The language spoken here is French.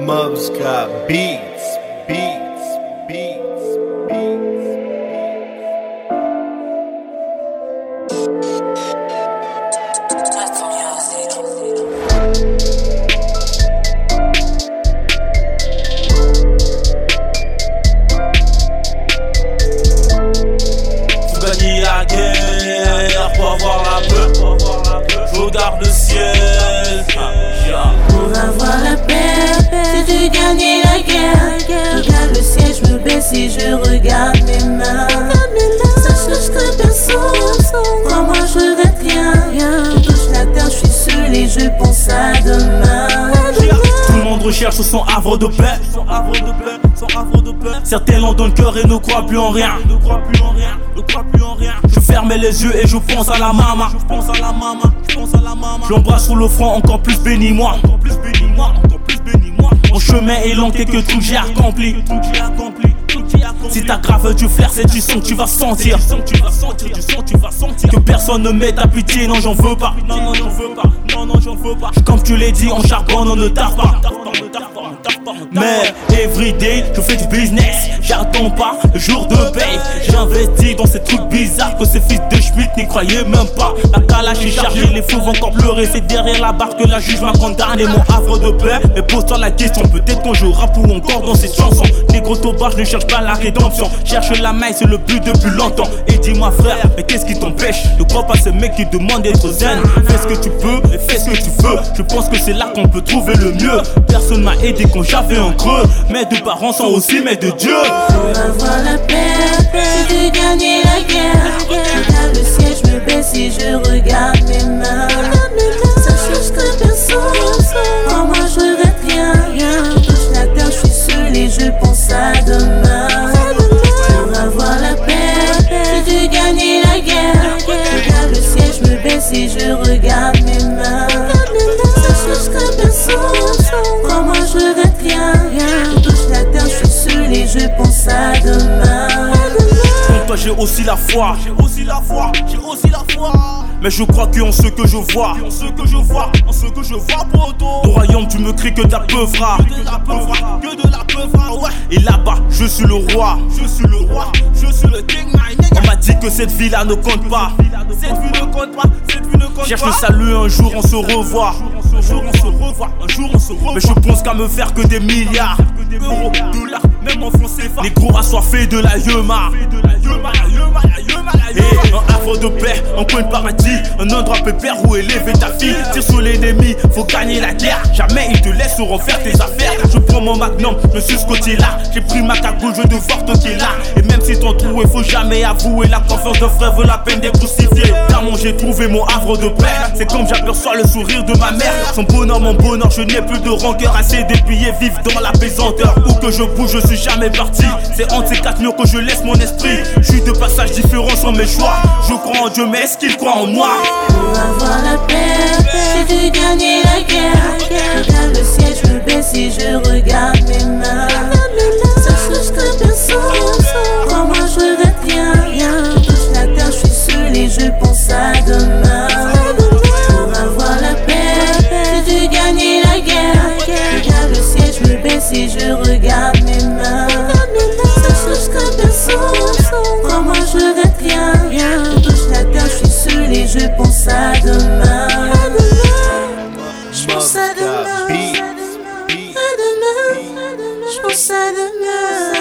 Mubs got beats, beats, beats, beats. Faut la guerre pour avoir la peur. Je regarde le ciel. Ah, yeah. Pour avoir la paix, et je regarde mes mains. Sache que je personne, crois-moi, je regrette rien. Je touche la terre, je suis seul et je pense à demain. Tout le monde recherche son havre de paix. Certains l'ont dans le cœur et ne croient plus en rien. Je fermais les yeux et je pense à la maman. Je pense à la maman, je pense à la maman. Je l'embrasse sur le front, encore plus bénis-moi. Encore plus bénis-moi, encore plus bénis-moi. Mon chemin est long, quelques trucs j'ai accompli. Si t'as grave du flair, c'est du son que tu vas sentir. Tu vas sentir, du son, tu vas sentir. Que personne ne met ta pitié, non, j'en veux pas. Non, non, j'en veux pas. Non, non, j'en veux pas. Comme tu l'as dit, on charbonne, on ne taffe pas. Mais everyday, je fais du business. J'attends pas le jour de paye. J'investis dans ces trucs bizarres que ces fils de Schmitt n'y croyaient même pas. La calache est chargée, les fous vont encore pleurer. C'est derrière la barre que la juge m'a condamné. Mon havre de paix. Mais pose-toi la question, peut-être quand je rappe ou encore dans cette chanson. Négro Tobar, je ne cherche pas la rédemption. Cherche la maille, c'est le but depuis longtemps. Et dis-moi, frère, mais qu'est-ce qui t'empêche de croire pas ces mecs qui demandent d'être zen? Fais ce que tu peux et fais ce que tu veux. Je pense que c'est là qu'on peut trouver le mieux. Personne m'a aidé quand j'avais un creux. Mes deux parents sont aussi mes deux dieux. Pour avoir la paix, si tu gagnes la guerre. Je regarde le ciel, je me baisse et je regarde mes mains. Sache que je serai personne, crois-moi, je regrette rien. Je touche la terre, je suis seul et je pense à demain. Pour avoir la paix, si tu gagnes la guerre. Je regarde le ciel, je me baisse et je regarde mes mains. À demain. Pour toi j'ai aussi la foi, j'ai aussi la foi, j'ai aussi la foi. Mais je crois que en ce que je vois, en ce que je vois, en ce que je vois pour toi. Au royaume tu me cries que ta peuvra, que de la peuvra, que de la peuvra, ouais. Et là-bas je suis le roi, je suis le roi, je suis le king, my nigga. On m'a dit que cette vie là ne compte pas, cette vie ne compte pas, cette vie ne compte pas. Cherche le salut un jour on se revoit, un jour on se revoit, un jour on se revoit. Mais je pense qu'à me faire que des milliards, euros, dollars, même en France c'est Les gros assoiffés de la yema. Et un havre de paix, un coin de paradis, un endroit pépère où élever ta fille. Tire sur l'ennemi, faut gagner la guerre. Jamais ils te laisseront faire tes affaires. Je prends mon magnum, je suis ce côté-là. J'ai pris ma cagoule, je vais devoir toquer là. Et même si ton trou, il faut jamais avouer. La confiance de frère vaut la peine d'être crucifié. Car mon j'ai trouvé mon havre de paix. C'est comme j'aperçois le sourire de ma mère. Son bonheur, mon bonheur, je n'ai plus de rancœur. Assez d'épiller, vivre dans la pesanteur. Où que je bouge, je suis jamais parti. C'est entre ces quatre murs que je laisse mon esprit. Je suis de passage différent sans mes choix. Je crois en Dieu, mais qu'il croit en moi? Pour avoir la paix, si tu gagnes la guerre. Regarde le ciel, je me baisse et je regarde pense à the À. Je pense à demain.